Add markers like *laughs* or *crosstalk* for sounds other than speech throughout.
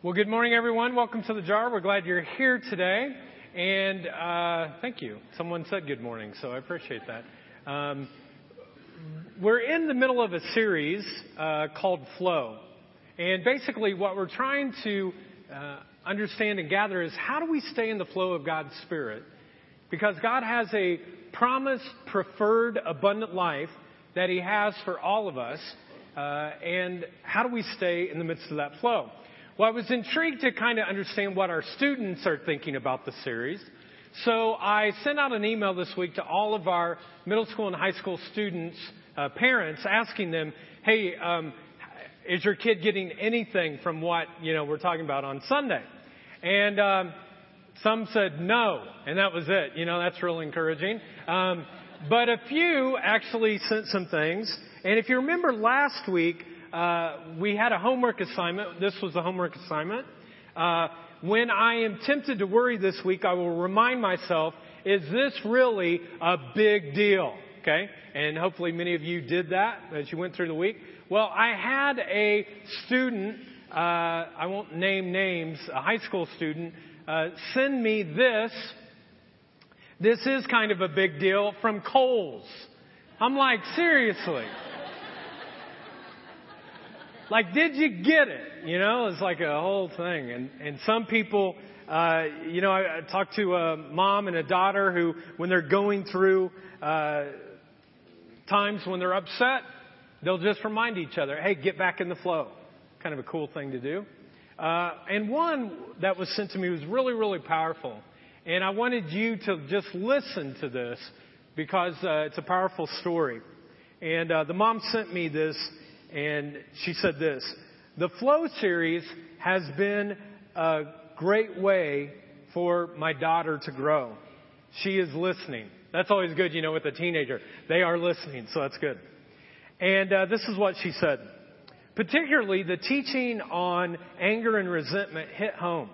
Well, good morning, everyone. Welcome to the jar. We're glad you're here today. And uh, thank you. Someone said good morning, so I appreciate that. Um, we're in the middle of a series uh, called Flow. And basically, what we're trying to uh, understand and gather is how do we stay in the flow of God's Spirit? Because God has a promised, preferred, abundant life that He has for all of us. Uh, and how do we stay in the midst of that flow? Well, I was intrigued to kind of understand what our students are thinking about the series. So I sent out an email this week to all of our middle school and high school students, uh, parents, asking them, hey, um, is your kid getting anything from what, you know, we're talking about on Sunday? And um, some said no, and that was it. You know, that's real encouraging. Um, but a few actually sent some things. And if you remember last week, uh, we had a homework assignment. This was the homework assignment. Uh, when I am tempted to worry this week, I will remind myself, is this really a big deal? Okay? And hopefully many of you did that as you went through the week. Well, I had a student, uh, I won't name names, a high school student, uh, send me this. This is kind of a big deal from Kohl's. I'm like, seriously. Like, did you get it? You know, it's like a whole thing. And, and some people, uh, you know, I, I talked to a mom and a daughter who, when they're going through, uh, times when they're upset, they'll just remind each other, hey, get back in the flow. Kind of a cool thing to do. Uh, and one that was sent to me was really, really powerful. And I wanted you to just listen to this because uh, it's a powerful story. And uh, the mom sent me this, and she said this The Flow series has been a great way for my daughter to grow. She is listening. That's always good, you know, with a teenager. They are listening, so that's good. And uh, this is what she said. Particularly, the teaching on anger and resentment hit home.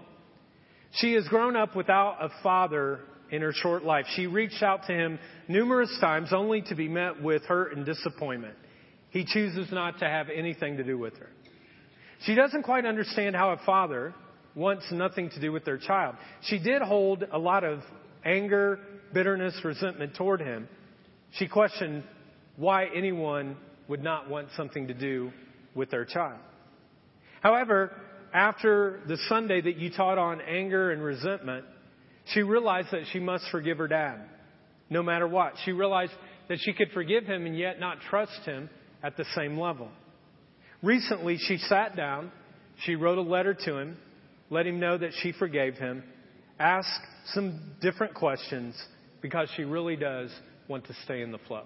She has grown up without a father in her short life. She reached out to him numerous times only to be met with hurt and disappointment. He chooses not to have anything to do with her. She doesn't quite understand how a father wants nothing to do with their child. She did hold a lot of anger, bitterness, resentment toward him. She questioned why anyone would not want something to do with their child. However, after the Sunday that you taught on anger and resentment, she realized that she must forgive her dad, no matter what. She realized that she could forgive him and yet not trust him at the same level. Recently, she sat down, she wrote a letter to him, let him know that she forgave him, asked some different questions because she really does want to stay in the flow.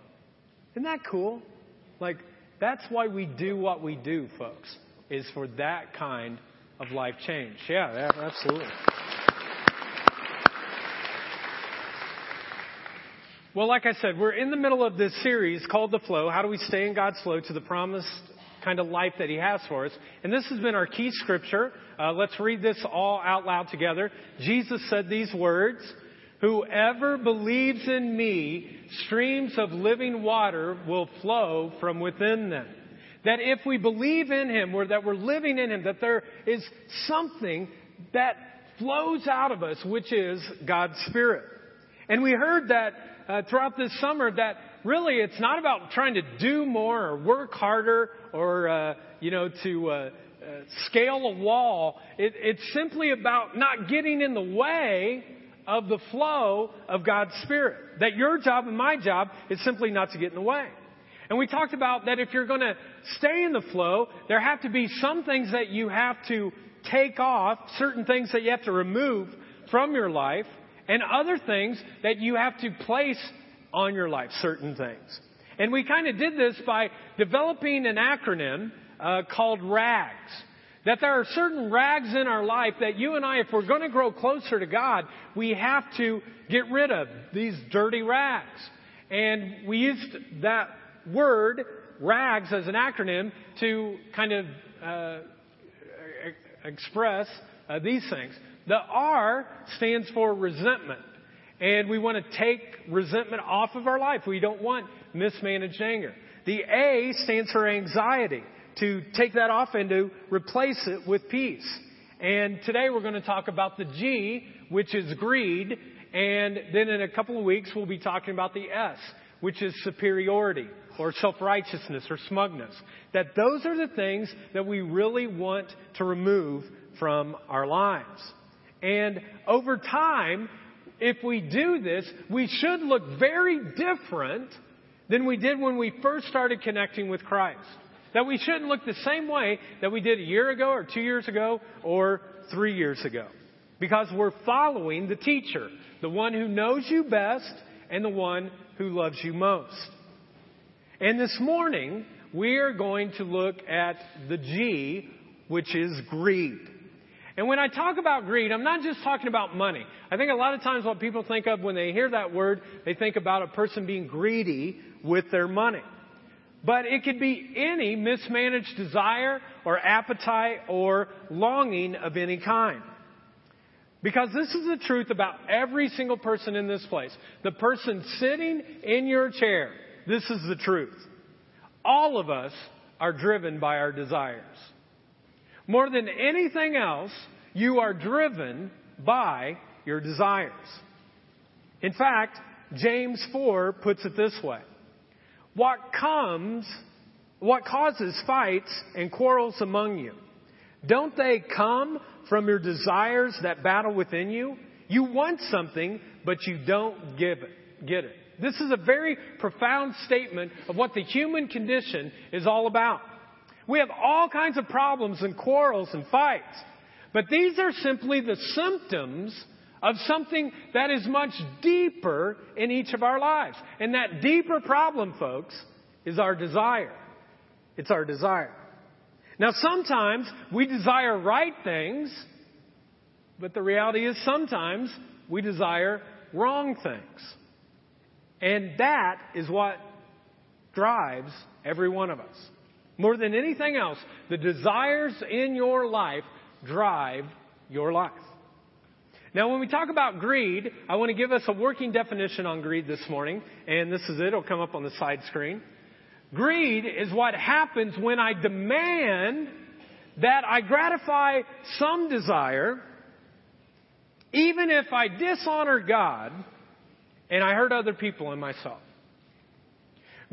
Isn't that cool? Like, that's why we do what we do, folks, is for that kind of life change. Yeah, absolutely. Well, like I said, we're in the middle of this series called The Flow. How do we stay in God's flow to the promised kind of life that He has for us? And this has been our key scripture. Uh, let's read this all out loud together. Jesus said these words. Whoever believes in me, streams of living water will flow from within them. That if we believe in Him, or that we're living in Him, that there is something that flows out of us, which is God's Spirit. And we heard that uh, throughout this summer that really it's not about trying to do more or work harder or, uh, you know, to uh, uh scale a wall. It, it's simply about not getting in the way of the flow of God's Spirit. That your job and my job is simply not to get in the way. And we talked about that if you're going to stay in the flow, there have to be some things that you have to take off, certain things that you have to remove from your life, and other things that you have to place on your life, certain things. And we kind of did this by developing an acronym uh, called RAGS. That there are certain rags in our life that you and I, if we're going to grow closer to God, we have to get rid of these dirty rags. And we used that word, rags, as an acronym to kind of uh, express uh, these things. The R stands for resentment. And we want to take resentment off of our life. We don't want mismanaged anger. The A stands for anxiety to take that off and to replace it with peace. And today we're going to talk about the G, which is greed. And then in a couple of weeks we'll be talking about the S, which is superiority or self-righteousness or smugness. That those are the things that we really want to remove from our lives. And over time, if we do this, we should look very different than we did when we first started connecting with Christ. That we shouldn't look the same way that we did a year ago or two years ago or three years ago. Because we're following the teacher, the one who knows you best and the one who loves you most. And this morning, we are going to look at the G, which is greed. And when I talk about greed, I'm not just talking about money. I think a lot of times what people think of when they hear that word, they think about a person being greedy with their money. But it could be any mismanaged desire or appetite or longing of any kind. Because this is the truth about every single person in this place. The person sitting in your chair, this is the truth. All of us are driven by our desires. More than anything else, you are driven by your desires. In fact, James 4 puts it this way. What comes, what causes fights and quarrels among you? Don't they come from your desires that battle within you? You want something, but you don't give it, get it. This is a very profound statement of what the human condition is all about. We have all kinds of problems and quarrels and fights. But these are simply the symptoms of something that is much deeper in each of our lives. And that deeper problem, folks, is our desire. It's our desire. Now, sometimes we desire right things, but the reality is sometimes we desire wrong things. And that is what drives every one of us. More than anything else, the desires in your life drive your life. Now, when we talk about greed, I want to give us a working definition on greed this morning, and this is it. It'll come up on the side screen. Greed is what happens when I demand that I gratify some desire, even if I dishonor God and I hurt other people and myself.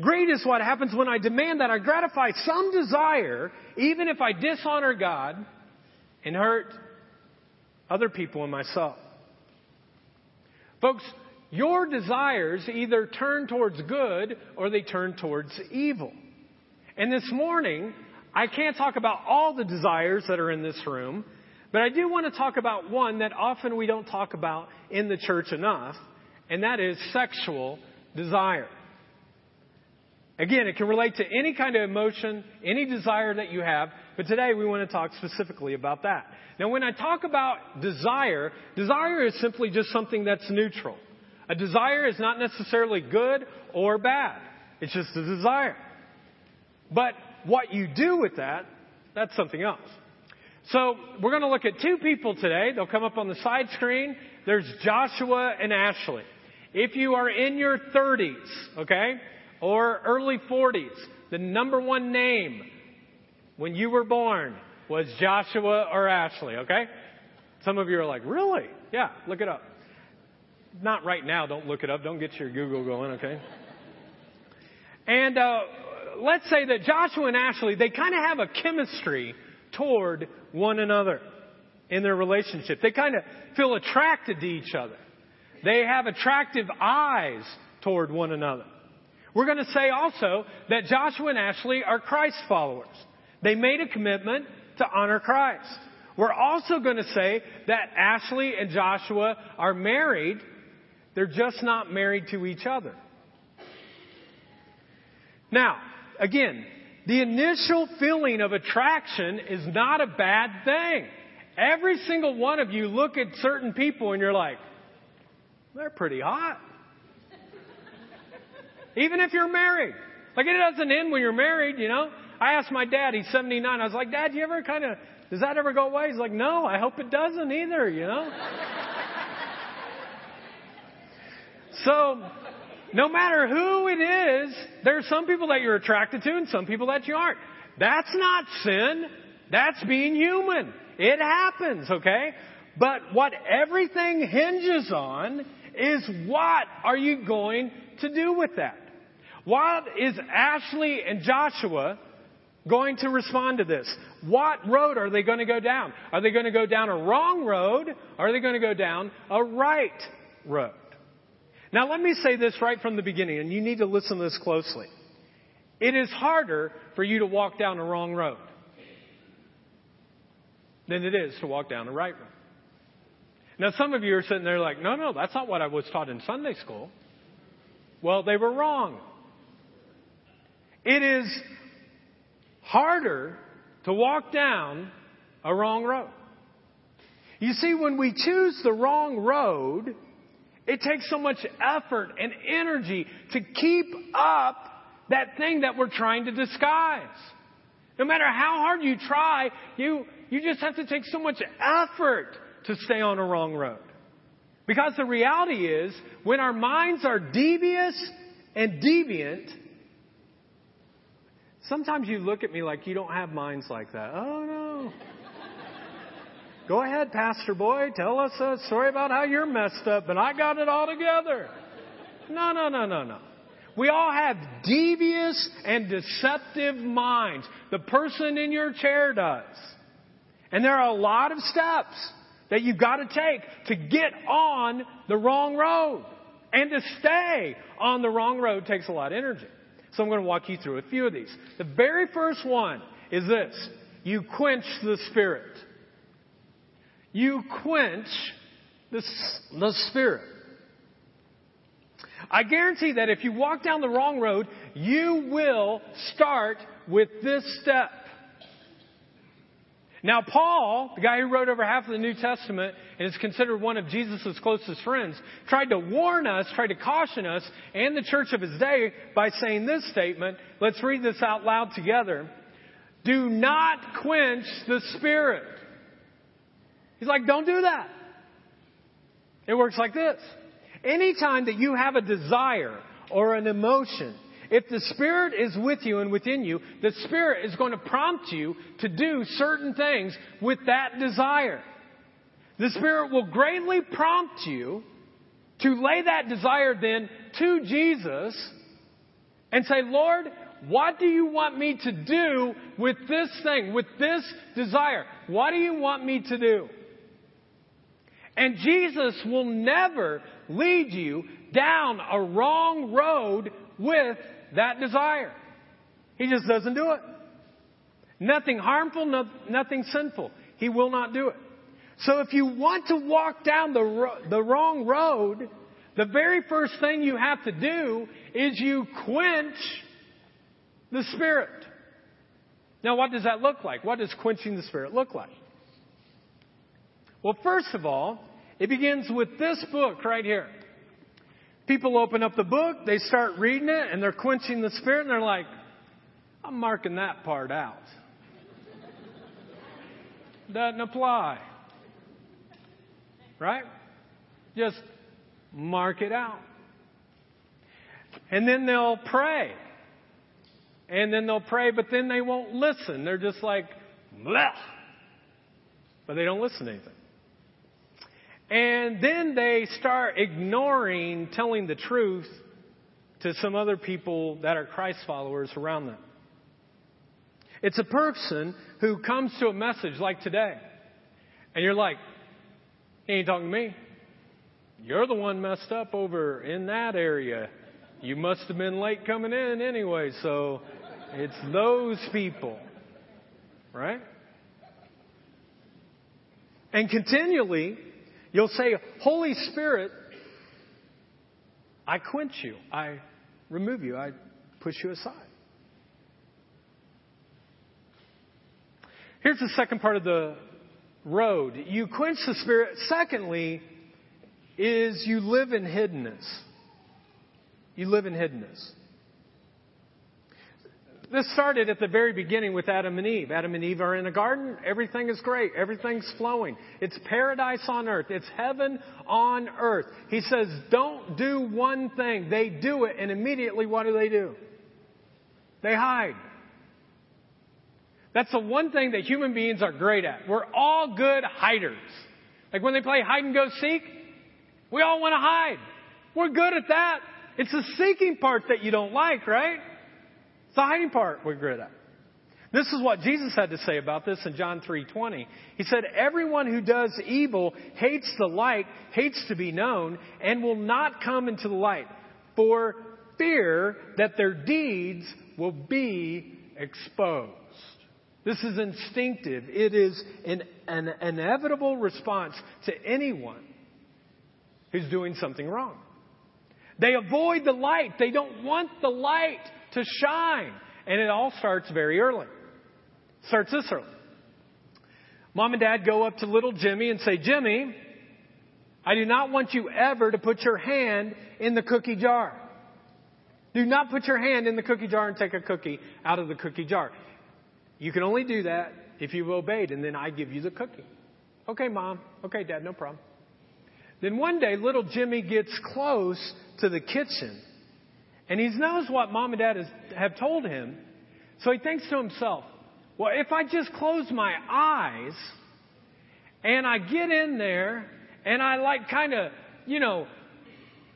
Greed is what happens when I demand that I gratify some desire, even if I dishonor God and hurt other people and myself. Folks, your desires either turn towards good or they turn towards evil. And this morning, I can't talk about all the desires that are in this room, but I do want to talk about one that often we don't talk about in the church enough, and that is sexual desire. Again, it can relate to any kind of emotion, any desire that you have, but today we want to talk specifically about that. Now, when I talk about desire, desire is simply just something that's neutral. A desire is not necessarily good or bad. It's just a desire. But what you do with that, that's something else. So we're going to look at two people today. They'll come up on the side screen. There's Joshua and Ashley. If you are in your 30s, okay, or early 40s, the number one name when you were born was Joshua or Ashley, okay? Some of you are like, really? Yeah, look it up. Not right now, don't look it up. Don't get your Google going, okay? And uh, let's say that Joshua and Ashley, they kind of have a chemistry toward one another in their relationship. They kind of feel attracted to each other. They have attractive eyes toward one another. We're going to say also that Joshua and Ashley are Christ followers. They made a commitment to honor Christ. We're also going to say that Ashley and Joshua are married. They're just not married to each other. Now, again, the initial feeling of attraction is not a bad thing. Every single one of you look at certain people and you're like, they're pretty hot. Even if you're married. Like it doesn't end when you're married, you know. I asked my dad, he's 79. I was like, Dad, do you ever kind of, does that ever go away? He's like, no, I hope it doesn't either, you know. *laughs* so, no matter who it is, there are some people that you're attracted to and some people that you aren't. That's not sin. That's being human. It happens, okay? But what everything hinges on is what are you going to do with that? What is Ashley and Joshua going to respond to this? What road are they going to go down? Are they going to go down a wrong road? Or are they going to go down a right road? Now let me say this right from the beginning, and you need to listen to this closely. It is harder for you to walk down a wrong road than it is to walk down the right road. Now some of you are sitting there like, no, no, that's not what I was taught in Sunday school. Well, they were wrong. It is harder to walk down a wrong road. You see, when we choose the wrong road, it takes so much effort and energy to keep up that thing that we're trying to disguise. No matter how hard you try, you, you just have to take so much effort to stay on a wrong road. Because the reality is, when our minds are devious and deviant, sometimes you look at me like you don't have minds like that. Oh no. Go ahead, Pastor Boy, tell us a story about how you're messed up, but I got it all together. No, no, no, no, no. We all have devious and deceptive minds. The person in your chair does. And there are a lot of steps that you've got to take to get on the wrong road. And to stay on the wrong road takes a lot of energy. So I'm going to walk you through a few of these. The very first one is this. You quench the Spirit you quench the, the Spirit. I guarantee that if you walk down the wrong road, you will start with this step. Now, Paul, the guy who wrote over half of the New Testament and is considered one of Jesus' closest friends, tried to warn us, tried to caution us and the church of his day by saying this statement. Let's read this out loud together. Do not quench the Spirit. He's like, don't do that. It works like this. Anytime that you have a desire or an emotion, if the Spirit is with you and within you, the Spirit is going to prompt you to do certain things with that desire. The Spirit will greatly prompt you to lay that desire then to Jesus and say, Lord, what do you want me to do with this thing, with this desire? What do you want me to do? And Jesus will never lead you down a wrong road with that desire. He just doesn't do it. Nothing harmful, no, nothing sinful. He will not do it. So if you want to walk down the, ro- the wrong road, the very first thing you have to do is you quench the Spirit. Now what does that look like? What does quenching the Spirit look like? Well, first of all, it begins with this book right here. People open up the book, they start reading it, and they're quenching the spirit, and they're like, I'm marking that part out. Doesn't apply. Right? Just mark it out. And then they'll pray. And then they'll pray, but then they won't listen. They're just like, bleh. But they don't listen to anything. And then they start ignoring telling the truth to some other people that are Christ followers around them. It's a person who comes to a message like today, and you're like, he ain't talking to me. You're the one messed up over in that area. You must have been late coming in anyway, so it's those people. Right? And continually, You'll say, Holy Spirit, I quench you. I remove you. I push you aside. Here's the second part of the road. You quench the Spirit. Secondly, is you live in hiddenness. You live in hiddenness. This started at the very beginning with Adam and Eve. Adam and Eve are in a garden. Everything is great. Everything's flowing. It's paradise on earth. It's heaven on earth. He says, don't do one thing. They do it, and immediately what do they do? They hide. That's the one thing that human beings are great at. We're all good hiders. Like when they play hide and go seek, we all want to hide. We're good at that. It's the seeking part that you don't like, right? It's the hiding part we're good at. This is what Jesus had to say about this in John 3:20. He said, "Everyone who does evil hates the light, hates to be known, and will not come into the light, for fear that their deeds will be exposed." This is instinctive. It is an, an inevitable response to anyone who's doing something wrong. They avoid the light. They don't want the light to shine. And it all starts very early. Starts this early. Mom and dad go up to little Jimmy and say, Jimmy, I do not want you ever to put your hand in the cookie jar. Do not put your hand in the cookie jar and take a cookie out of the cookie jar. You can only do that if you've obeyed, and then I give you the cookie. Okay, mom. Okay, dad, no problem. Then one day, little Jimmy gets close to the kitchen, and he knows what mom and dad has, have told him. So he thinks to himself, well, if I just close my eyes and I get in there and I like kind of, you know,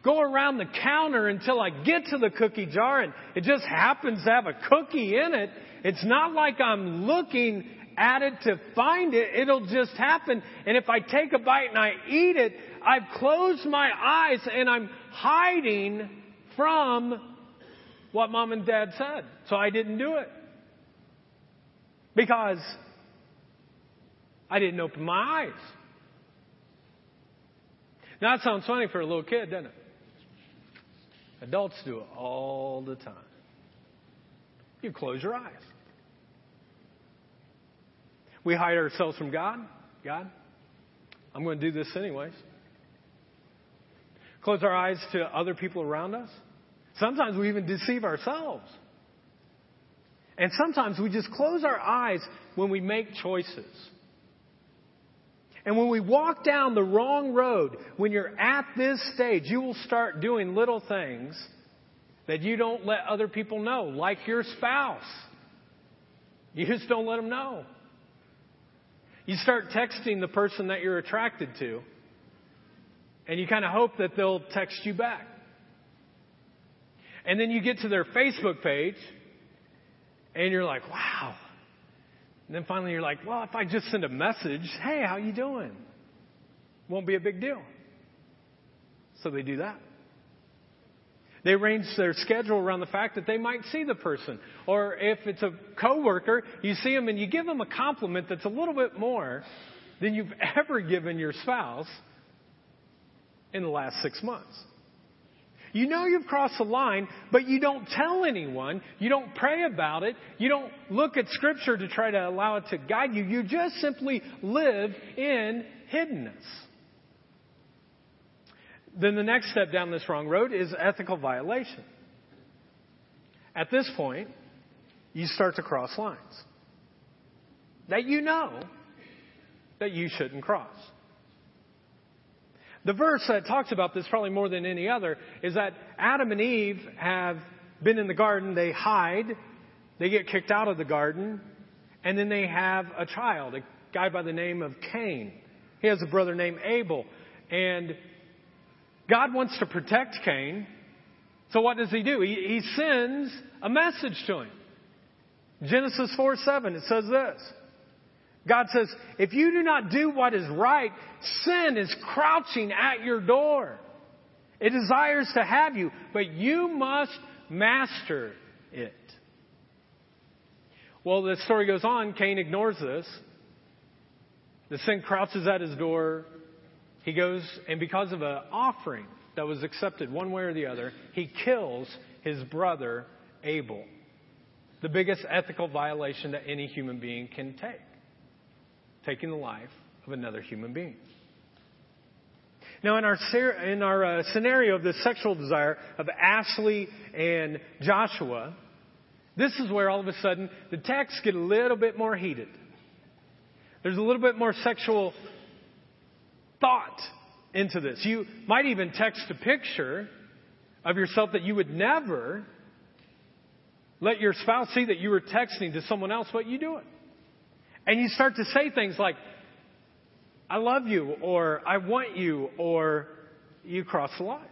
go around the counter until I get to the cookie jar and it just happens to have a cookie in it, it's not like I'm looking at it to find it. It'll just happen. And if I take a bite and I eat it, I've closed my eyes and I'm hiding from what mom and dad said. So I didn't do it. Because I didn't open my eyes. Now that sounds funny for a little kid, doesn't it? Adults do it all the time. You close your eyes. We hide ourselves from God. God, I'm going to do this anyways. Close our eyes to other people around us. Sometimes we even deceive ourselves. And sometimes we just close our eyes when we make choices. And when we walk down the wrong road, when you're at this stage, you will start doing little things that you don't let other people know, like your spouse. You just don't let them know. You start texting the person that you're attracted to, and you kind of hope that they'll text you back. And then you get to their Facebook page, and you're like, wow. And then finally you're like, well, if I just send a message, hey, how you doing? Won't be a big deal. So they do that. They arrange their schedule around the fact that they might see the person. Or if it's a coworker, you see them and you give them a compliment that's a little bit more than you've *laughs* ever given your spouse in the last six months. You know you've crossed the line, but you don't tell anyone. You don't pray about it. You don't look at Scripture to try to allow it to guide you. You just simply live in hiddenness. Then the next step down this wrong road is ethical violation. At this point, you start to cross lines that you know that you shouldn't cross. The verse that talks about this probably more than any other is that Adam and Eve have been in the garden, they hide, they get kicked out of the garden, and then they have a child, a guy by the name of Cain. He has a brother named Abel. And God wants to protect Cain. So what does he do? He, he sends a message to him. Genesis 4 7, it says this. God says, if you do not do what is right, sin is crouching at your door. It desires to have you, but you must master it. Well, the story goes on. Cain ignores this. The sin crouches at his door. He goes, and because of an offering that was accepted one way or the other, he kills his brother Abel. The biggest ethical violation that any human being can take taking the life of another human being. Now, in our, in our uh, scenario of the sexual desire of Ashley and Joshua, this is where all of a sudden the texts get a little bit more heated. There's a little bit more sexual thought into this. You might even text a picture of yourself that you would never let your spouse see that you were texting to someone else, but you do it. And you start to say things like, I love you, or I want you, or you cross the line.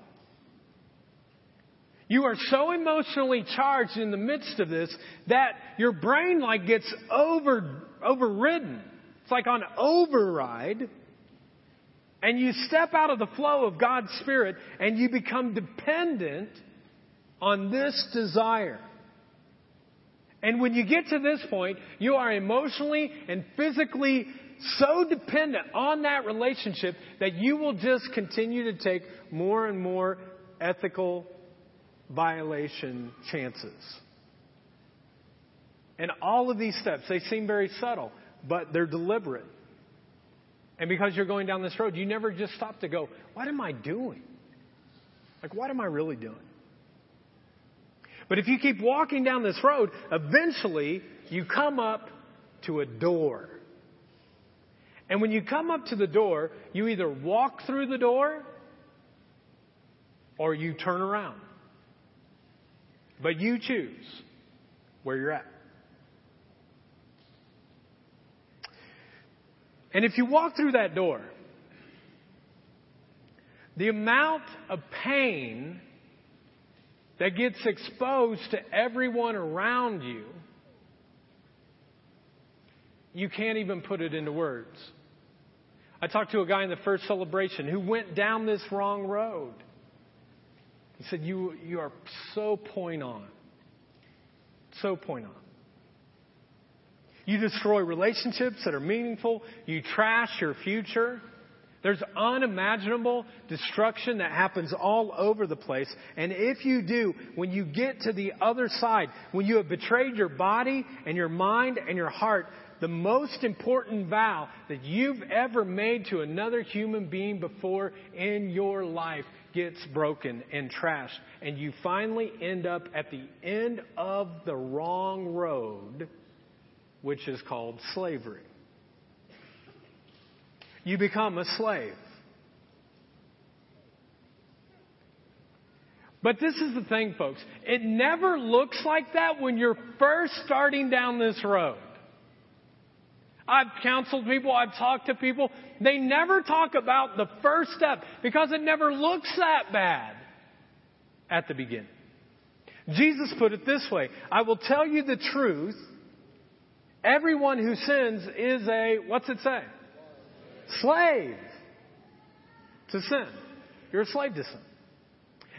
You are so emotionally charged in the midst of this that your brain like gets over, overridden. It's like on override. And you step out of the flow of God's Spirit and you become dependent on this desire. And when you get to this point, you are emotionally and physically so dependent on that relationship that you will just continue to take more and more ethical violation chances. And all of these steps, they seem very subtle, but they're deliberate. And because you're going down this road, you never just stop to go, what am I doing? Like, what am I really doing? But if you keep walking down this road, eventually you come up to a door. And when you come up to the door, you either walk through the door or you turn around. But you choose where you're at. And if you walk through that door, the amount of pain that gets exposed to everyone around you, you can't even put it into words. I talked to a guy in the first celebration who went down this wrong road. He said, You, you are so point on. So point on. You destroy relationships that are meaningful. You trash your future. There's unimaginable destruction that happens all over the place. And if you do, when you get to the other side, when you have betrayed your body and your mind and your heart, the most important vow that you've ever made to another human being before in your life gets broken and trashed. And you finally end up at the end of the wrong road, which is called slavery. You become a slave. But this is the thing, folks. It never looks like that when you're first starting down this road. I've counseled people, I've talked to people. They never talk about the first step because it never looks that bad at the beginning. Jesus put it this way I will tell you the truth. Everyone who sins is a, what's it say? Slave to sin. You're a slave to sin.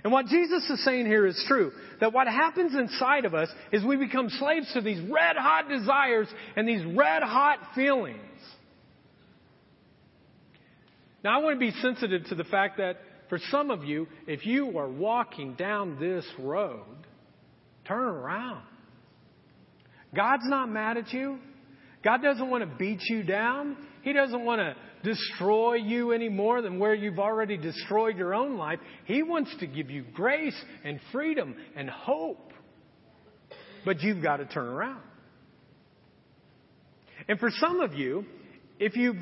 And what Jesus is saying here is true. That what happens inside of us is we become slaves to these red hot desires and these red hot feelings. Now I want to be sensitive to the fact that for some of you, if you are walking down this road, turn around. God's not mad at you. God doesn't want to beat you down. He doesn't want to destroy you any more than where you've already destroyed your own life. He wants to give you grace and freedom and hope. But you've got to turn around. And for some of you, if you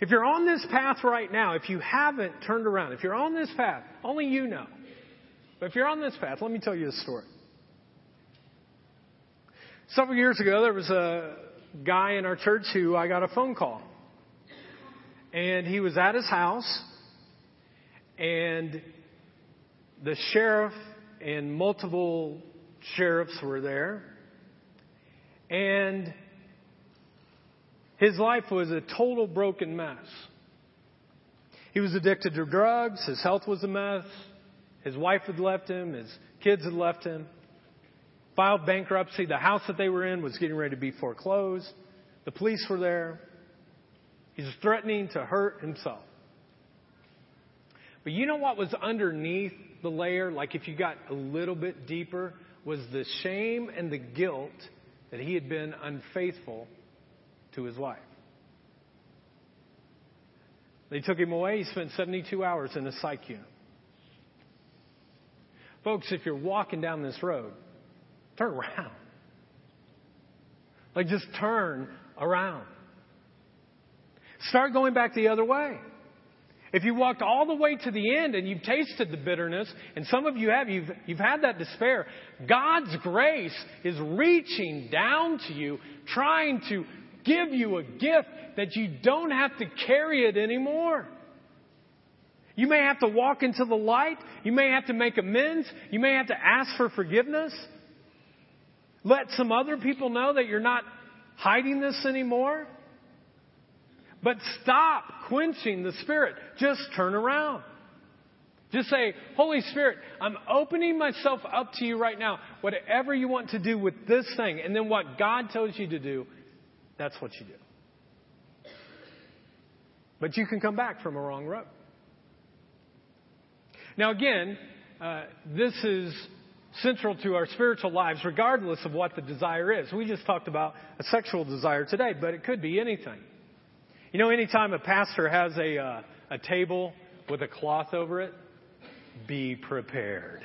if you're on this path right now, if you haven't turned around, if you're on this path, only you know. But if you're on this path, let me tell you a story. Several years ago, there was a guy in our church who I got a phone call and he was at his house, and the sheriff and multiple sheriffs were there, and his life was a total broken mess. He was addicted to drugs, his health was a mess, his wife had left him, his kids had left him. Filed bankruptcy. The house that they were in was getting ready to be foreclosed. The police were there. He's threatening to hurt himself. But you know what was underneath the layer? Like if you got a little bit deeper, was the shame and the guilt that he had been unfaithful to his wife. They took him away. He spent 72 hours in a psych unit. Folks, if you're walking down this road, turn around. Like just turn around. Start going back the other way. If you walked all the way to the end and you've tasted the bitterness, and some of you have, you've, you've had that despair, God's grace is reaching down to you, trying to give you a gift that you don't have to carry it anymore. You may have to walk into the light. You may have to make amends. You may have to ask for forgiveness. Let some other people know that you're not hiding this anymore. But stop quenching the Spirit. Just turn around. Just say, Holy Spirit, I'm opening myself up to you right now. Whatever you want to do with this thing, and then what God tells you to do, that's what you do. But you can come back from a wrong road. Now, again, uh, this is central to our spiritual lives, regardless of what the desire is. We just talked about a sexual desire today, but it could be anything. You know, anytime a pastor has a, uh, a table with a cloth over it, be prepared.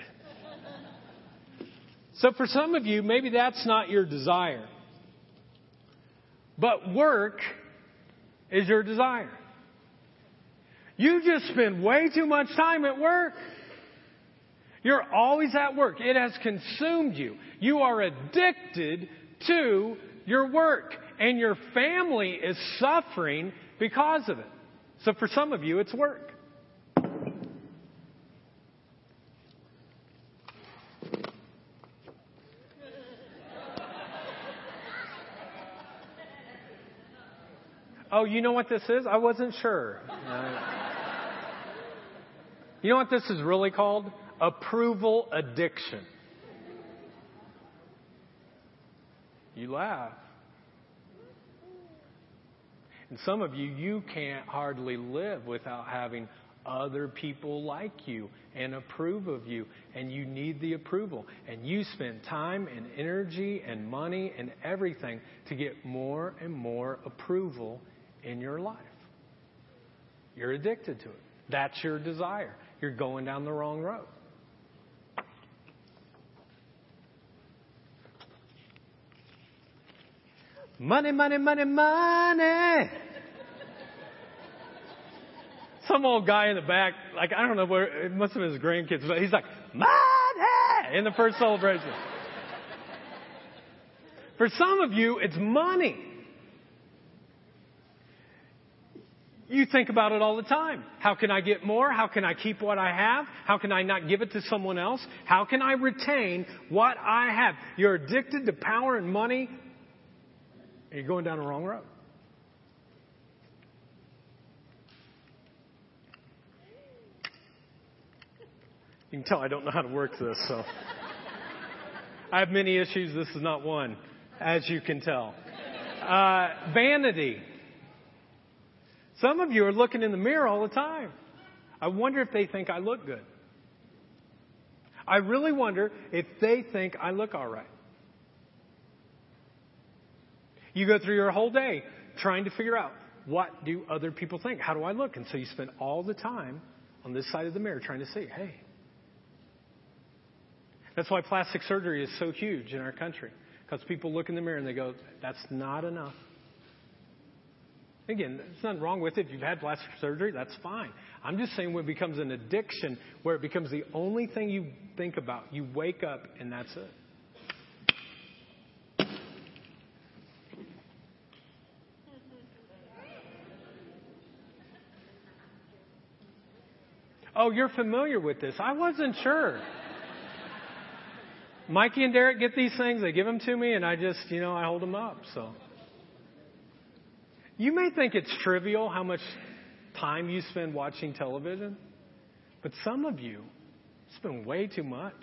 So for some of you, maybe that's not your desire. But work is your desire. You just spend way too much time at work. You're always at work. It has consumed you. You are addicted to your work. And your family is suffering because of it. So for some of you, it's work. Oh, you know what this is? I wasn't sure. You know what this is really called? Approval addiction. You laugh. And some of you, you can't hardly live without having other people like you and approve of you. And you need the approval. And you spend time and energy and money and everything to get more and more approval in your life. You're addicted to it. That's your desire you're going down the wrong road. Money, money, money, money. Some old guy in the back, like, I don't know where, it must have been his grandkids, but he's like, money! In the first celebration. For some of you, it's money. You think about it all the time. How can I get more? How can I keep what I have? How can I not give it to someone else? How can I retain what I have? You're addicted to power and money, you're going down the wrong road. You can tell I don't know how to work this, so. I have many issues. This is not one, as you can tell. Uh, vanity. Some of you are looking in the mirror all the time. I wonder if they think I look good. I really wonder if they think I look all right. You go through your whole day trying to figure out what do other people think? How do I look? And so you spend all the time on this side of the mirror trying to see, hey. That's why plastic surgery is so huge in our country. Because people look in the mirror and they go, that's not enough. Again, there's nothing wrong with it. If you've had plastic surgery, that's fine. I'm just saying when it becomes an addiction, where it becomes the only thing you think about, you wake up and that's it. Oh, you're familiar with this. I wasn't sure. Mikey and Derek get these things, they give them to me, and I just, you know, I hold them up. So. You may think it's trivial how much time you spend watching television, but some of you spend way too much.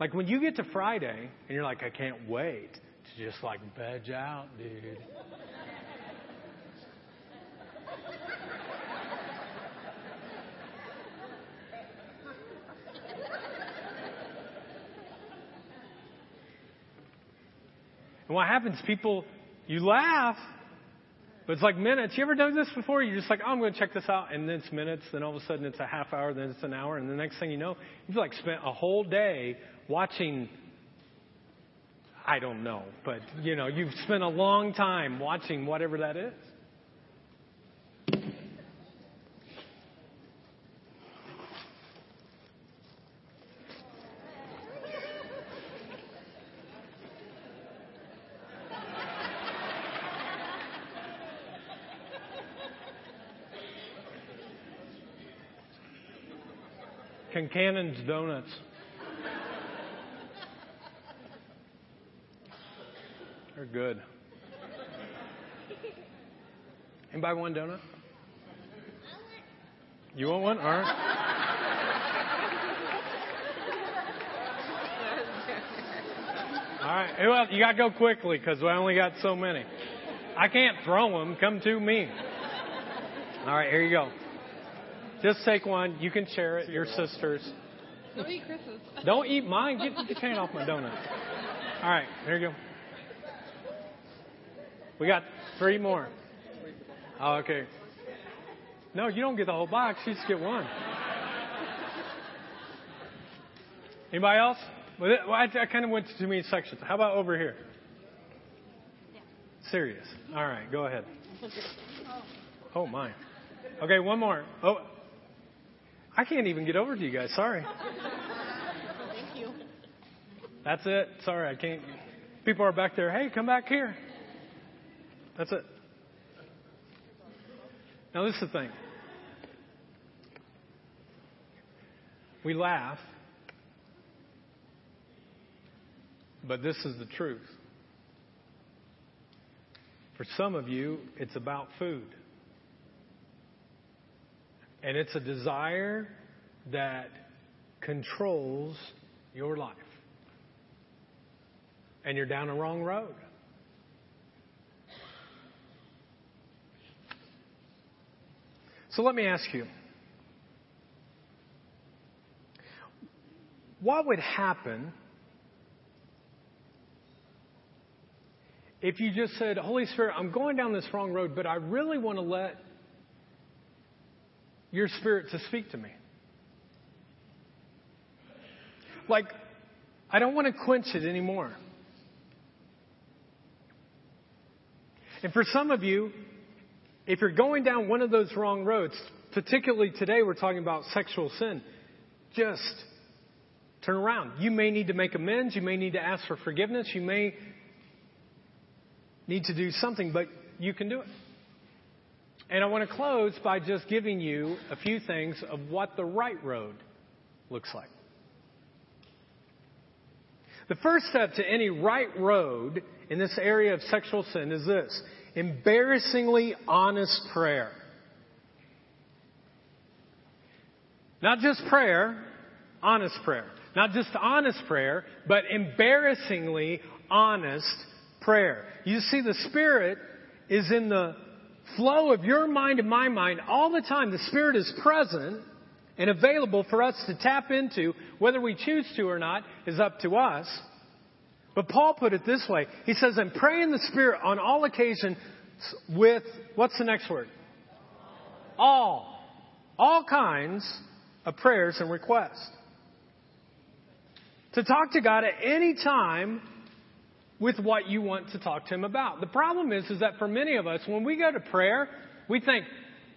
Like when you get to Friday and you're like, I can't wait to just like veg out, dude. And what happens? People, you laugh, but it's like minutes. You ever done this before? You're just like, oh, I'm going to check this out. And then it's minutes. Then all of a sudden it's a half hour. Then it's an hour. And the next thing you know, you've like spent a whole day watching. I don't know. But, you know, you've spent a long time watching whatever that is. Concannon's Donuts. They're good. Anybody want donut? You want one? All right. All right. Well, you got to go quickly because we only got so many. I can't throw them. Come to me. All right, here you go. Just take one. You can share it. Your sisters. Don't eat Chris's. Don't eat mine. Get the chain off my donut. All right, here you go. We got three more. Oh, okay. No, you don't get the whole box. You just get one. Anybody else? Well, I, I kind of went to too many sections. How about over here? Serious. All right, go ahead. *laughs* Oh my. Okay, one more. Oh, I can't even get over to you guys. Sorry. *laughs* Thank you. That's it. Sorry, I can't. People are back there. Hey, come back here. That's it. Now, this is the thing. We laugh, but this is the truth. For some of you, it's about food. And it's a desire that controls your life. And you're down a wrong road. So let me ask you what would happen if you just said, Holy Spirit, I'm going down this wrong road, but I really want to let your spirit to speak to me? Like, I don't want to quench it anymore. And for some of you, if you're going down one of those wrong roads, particularly today we're talking about sexual sin, just turn around. You may need to make amends. You may need to ask for forgiveness. You may need to do something, but you can do it. And I want to close by just giving you a few things of what the right road looks like. The first step to any right road in this area of sexual sin is this embarrassingly honest prayer. Not just prayer, honest prayer. Not just honest prayer, but embarrassingly honest prayer. You see, the Spirit is in the flow of your mind and my mind all the time. The Spirit is present and available for us to tap into. Whether we choose to or not is up to us. But Paul put it this way. He says, I'm praying the Spirit on all occasions with, what's the next word? All. All kinds of prayers and requests. To talk to God at any time with what you want to talk to Him about. The problem is, is that for many of us, when we go to prayer, we think,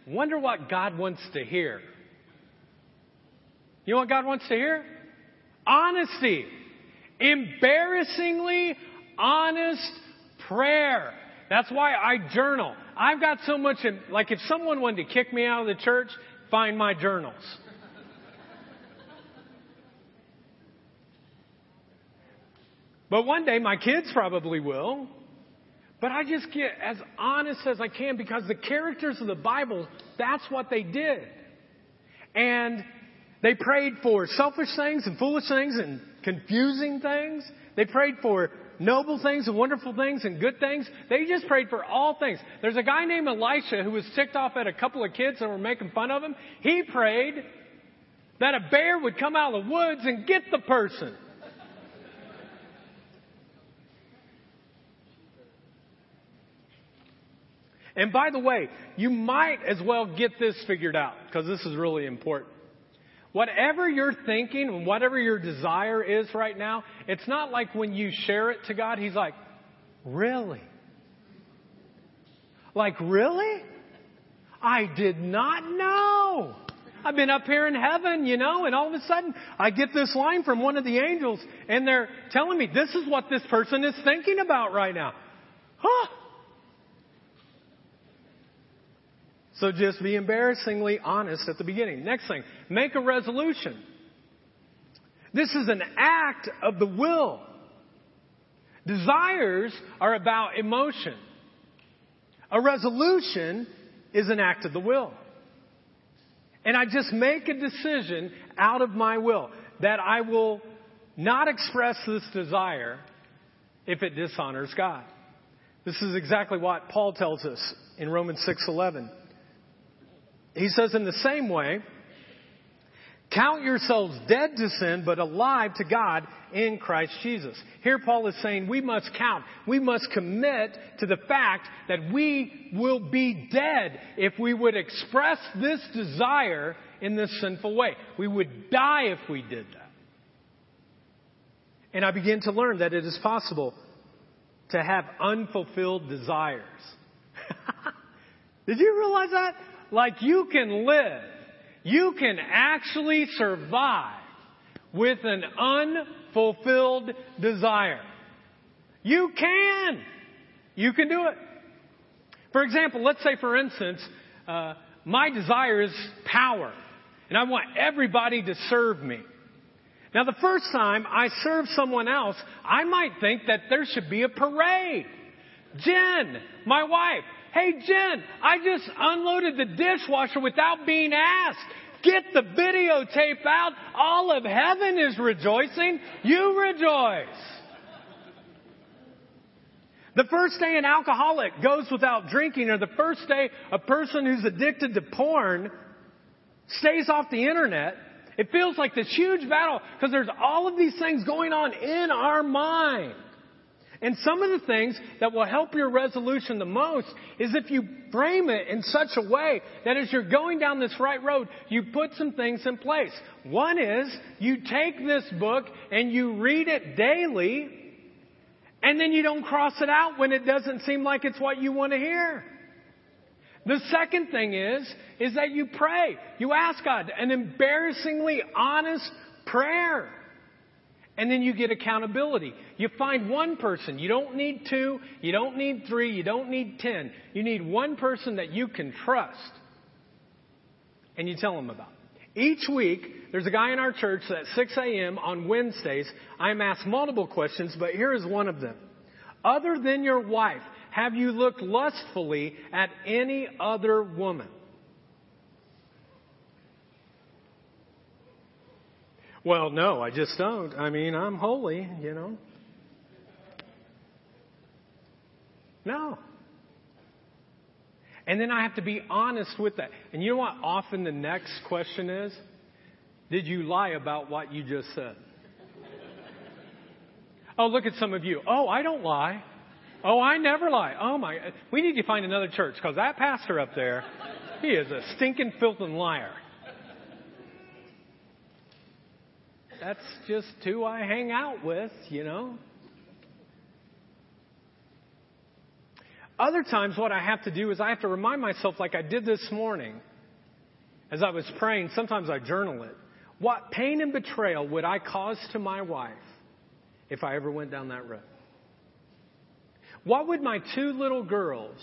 wonder what God wants to hear. You know what God wants to hear? Honesty. Embarrassingly honest prayer. That's why I journal. I've got so much, in, like if someone wanted to kick me out of the church, find my journals. But one day my kids probably will. But I just get as honest as I can because the characters of the Bible, that's what they did. And they prayed for selfish things and foolish things and confusing things. They prayed for noble things and wonderful things and good things. They just prayed for all things. There's a guy named Elisha who was ticked off at a couple of kids that were making fun of him. He prayed that a bear would come out of the woods and get the person. And by the way, you might as well get this figured out because this is really important. Whatever you're thinking and whatever your desire is right now, it's not like when you share it to God, He's like, really? Like, really? I did not know. I've been up here in heaven, you know, and all of a sudden I get this line from one of the angels and they're telling me this is what this person is thinking about right now. Huh? So just be embarrassingly honest at the beginning. Next thing, make a resolution. This is an act of the will. Desires are about emotion. A resolution is an act of the will. And I just make a decision out of my will that I will not express this desire if it dishonors God. This is exactly what Paul tells us in Romans 6:11. He says in the same way, count yourselves dead to sin but alive to God in Christ Jesus. Here Paul is saying we must count. We must commit to the fact that we will be dead if we would express this desire in this sinful way. We would die if we did that. And I begin to learn that it is possible to have unfulfilled desires. *laughs* Did you realize that? Like you can live, you can actually survive with an unfulfilled desire. You can. You can do it. For example, let's say, for instance, uh, my desire is power, and I want everybody to serve me. Now, the first time I serve someone else, I might think that there should be a parade. Jen, my wife, hey Jen, I just unloaded the dishwasher without being asked. Get the videotape out. All of heaven is rejoicing. You rejoice. The first day an alcoholic goes without drinking, or the first day a person who's addicted to porn stays off the internet, it feels like this huge battle because there's all of these things going on in our mind. And some of the things that will help your resolution the most is if you frame it in such a way that as you're going down this right road, you put some things in place. One is you take this book and you read it daily and then you don't cross it out when it doesn't seem like it's what you want to hear. The second thing is, is that you pray. You ask God an embarrassingly honest prayer. And then you get accountability. You find one person. You don't need two. You don't need three. You don't need ten. You need one person that you can trust. And you tell them about. It. Each week, there's a guy in our church at 6 a.m. on Wednesdays. I'm asked multiple questions, but here is one of them. Other than your wife, have you looked lustfully at any other woman? Well, no, I just don't. I mean, I'm holy, you know. No. And then I have to be honest with that. And you know what often the next question is? Did you lie about what you just said? oh, look at some of you. Oh, I don't lie. Oh, I never lie. Oh my, we need to find another church because that pastor up there, he is a stinking filthy liar. That's just who I hang out with, you know. Other times, what I have to do is I have to remind myself, like I did this morning, as I was praying, sometimes I journal it. What pain and betrayal would I cause to my wife if I ever went down that road? What would my two little girls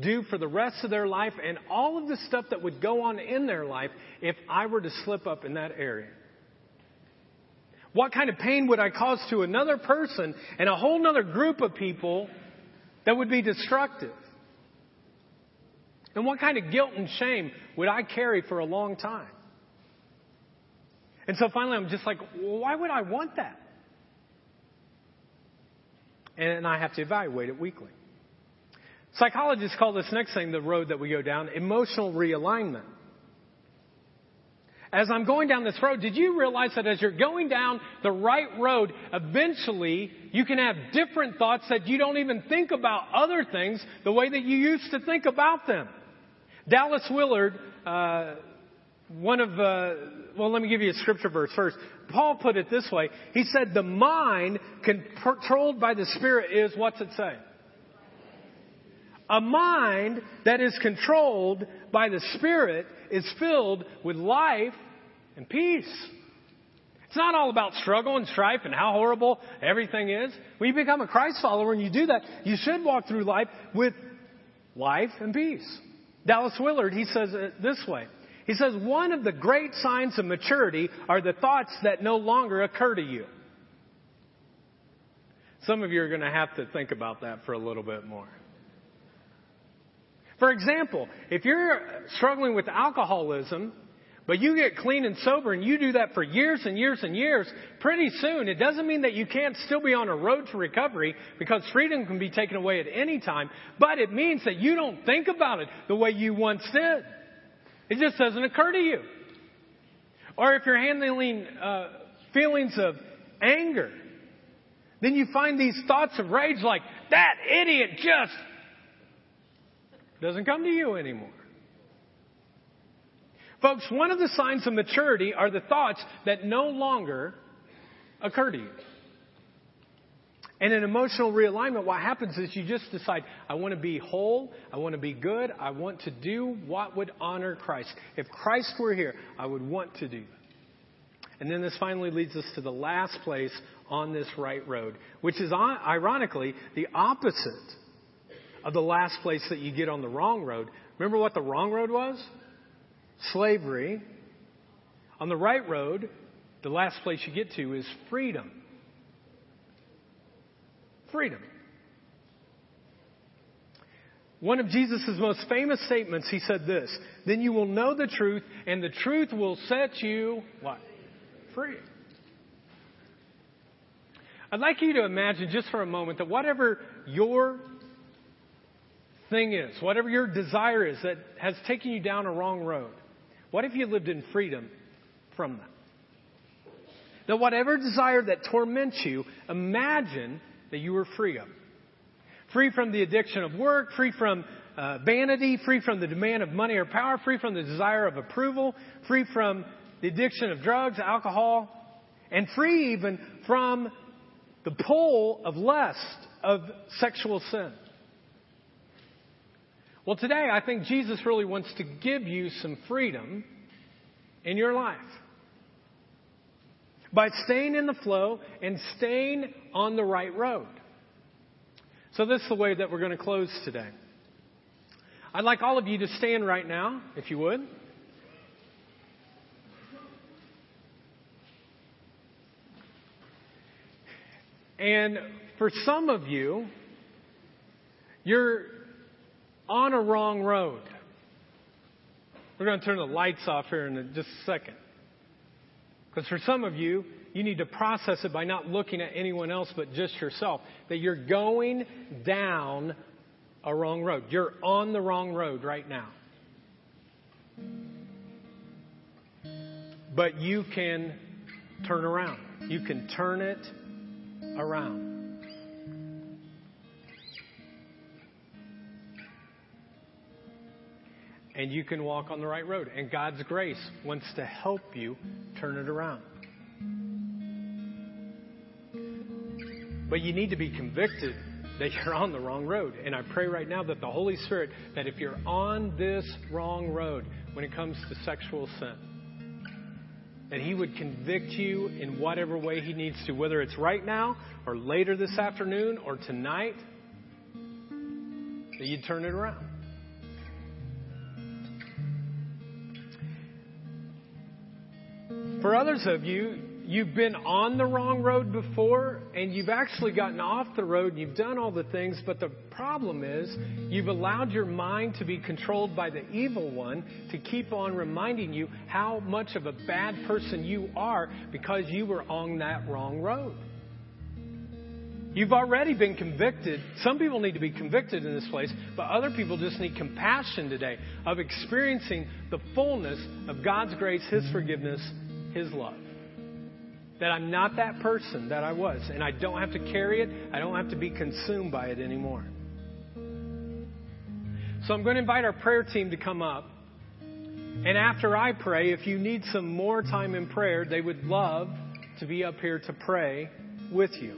do for the rest of their life and all of the stuff that would go on in their life if I were to slip up in that area? What kind of pain would I cause to another person and a whole other group of people that would be destructive? And what kind of guilt and shame would I carry for a long time? And so finally, I'm just like, why would I want that? and I have to evaluate it weekly. Psychologists call this next thing, the road that we go down, emotional realignment. As I'm going down this road, did you realize that as you're going down the right road, eventually you can have different thoughts that you don't even think about other things the way that you used to think about them? Dallas Willard, uh, one of, uh, well, let me give you a scripture verse first. Paul put it this way. He said, the mind controlled by the Spirit is, what's it say? A mind that is controlled by the Spirit is filled with life and peace. It's not all about struggle and strife and how horrible everything is. When you become a Christ follower and you do that, you should walk through life with life and peace. Dallas Willard, he says it this way. He says one of the great signs of maturity are the thoughts that no longer occur to you. Some of you are going to have to think about that for a little bit more. For example, if you're struggling with alcoholism, but you get clean and sober and you do that for years and years and years, pretty soon it doesn't mean that you can't still be on a road to recovery because freedom can be taken away at any time, but it means that you don't think about it the way you once did. It just doesn't occur to you. Or if you're handling uh, feelings of anger, then you find these thoughts of rage like, that idiot just doesn't come to you anymore. Folks, one of the signs of maturity are the thoughts that no longer occur to you. And in emotional realignment, what happens is you just decide, I want to be whole, I want to be good, I want to do what would honor Christ. If Christ were here, I would want to do that. And then this finally leads us to the last place on this right road, which is uh, ironically the opposite of the last place that you get on the wrong road. Remember what the wrong road was? Slavery. On the right road, the last place you get to is freedom freedom. One of Jesus' most famous statements, he said this, then you will know the truth and the truth will set you, what? Free. I'd like you to imagine just for a moment that whatever your thing is, whatever your desire is that has taken you down a wrong road, what if you lived in freedom from that? Now, whatever desire that torments you, imagine that you were free of. Free from the addiction of work, free from uh, vanity, free from the demand of money or power, free from the desire of approval, free from the addiction of drugs, alcohol, and free even from the pull of lust, of sexual sin. Well, today I think Jesus really wants to give you some freedom in your life by staying in the flow and staying on the right road. So, this is the way that we're going to close today. I'd like all of you to stand right now, if you would. And for some of you, you're on a wrong road. We're going to turn the lights off here in just a second. Because for some of you, you need to process it by not looking at anyone else but just yourself. That you're going down a wrong road. You're on the wrong road right now. But you can turn around. You can turn it around. And you can walk on the right road. And God's grace wants to help you turn it around. But you need to be convicted that you're on the wrong road. And I pray right now that the Holy Spirit, that if you're on this wrong road when it comes to sexual sin, that He would convict you in whatever way He needs to, whether it's right now or later this afternoon or tonight, that you'd turn it around. For others of you, you've been on the wrong road before and you've actually gotten off the road and you've done all the things, but the problem is you've allowed your mind to be controlled by the evil one to keep on reminding you how much of a bad person you are because you were on that wrong road. You've already been convicted. Some people need to be convicted in this place, but other people just need compassion today of experiencing the fullness of God's grace, His forgiveness, his love. That I'm not that person that I was, and I don't have to carry it, I don't have to be consumed by it anymore. So I'm going to invite our prayer team to come up. And after I pray, if you need some more time in prayer, they would love to be up here to pray with you.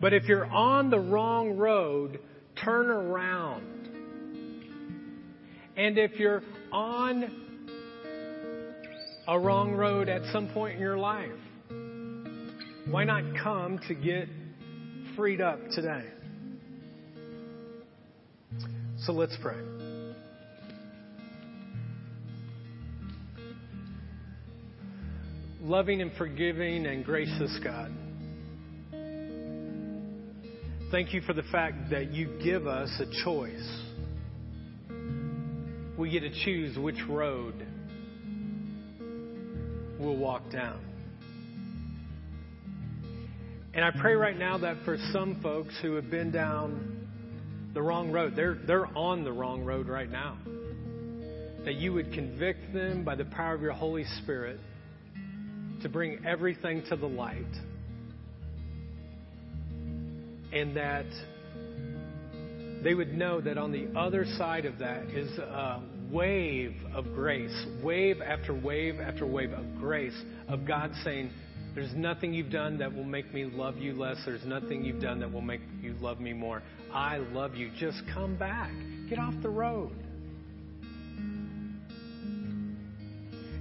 But if you're on the wrong road, turn around. And if you're on a wrong road at some point in your life, why not come to get freed up today? So let's pray. Loving and forgiving and gracious God, thank you for the fact that you give us a choice. We get to choose which road we'll walk down. And I pray right now that for some folks who have been down the wrong road, they're, they're on the wrong road right now, that you would convict them by the power of your Holy Spirit to bring everything to the light. And that they would know that on the other side of that is a wave of grace, wave after wave after wave of grace, of God saying, there's nothing you've done that will make me love you less. There's nothing you've done that will make you love me more. I love you. Just come back. Get off the road.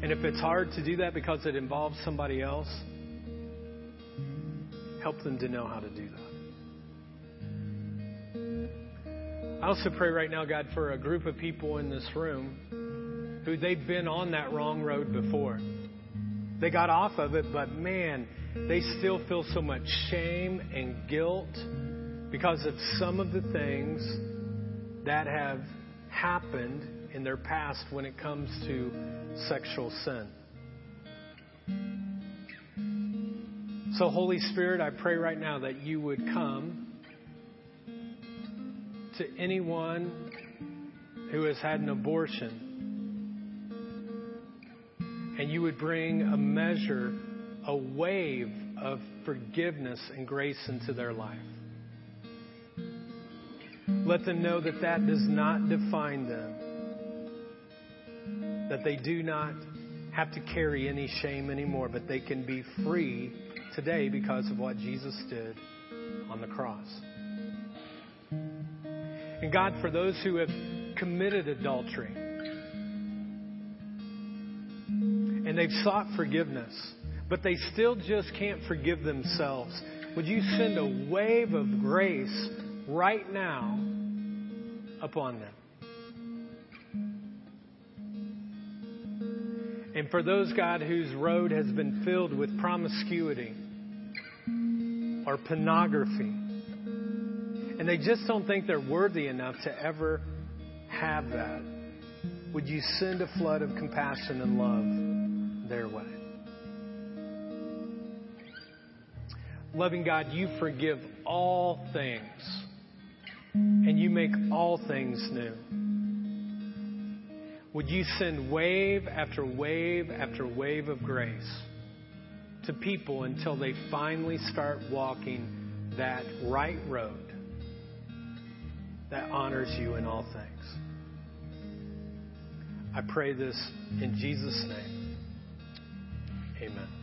And if it's hard to do that because it involves somebody else, help them to know how to do that. I also pray right now, God, for a group of people in this room who they've been on that wrong road before. They got off of it, but man, they still feel so much shame and guilt because of some of the things that have happened in their past when it comes to sexual sin. So, Holy Spirit, I pray right now that you would come to anyone who has had an abortion and you would bring a measure, a wave of forgiveness and grace into their life. Let them know that that does not define them, that they do not have to carry any shame anymore, but they can be free today because of what Jesus did on the cross. And God, for those who have committed adultery, and they've sought forgiveness, but they still just can't forgive themselves. Would you send a wave of grace right now upon them? And for those, God, whose road has been filled with promiscuity or pornography, and they just don't think they're worthy enough to ever have that, would you send a flood of compassion and love? their way. Loving God, you forgive all things and you make all things new. Would you send wave after wave after wave of grace to people until they finally start walking that right road that honors you in all things? I pray this in Jesus' name. Amen.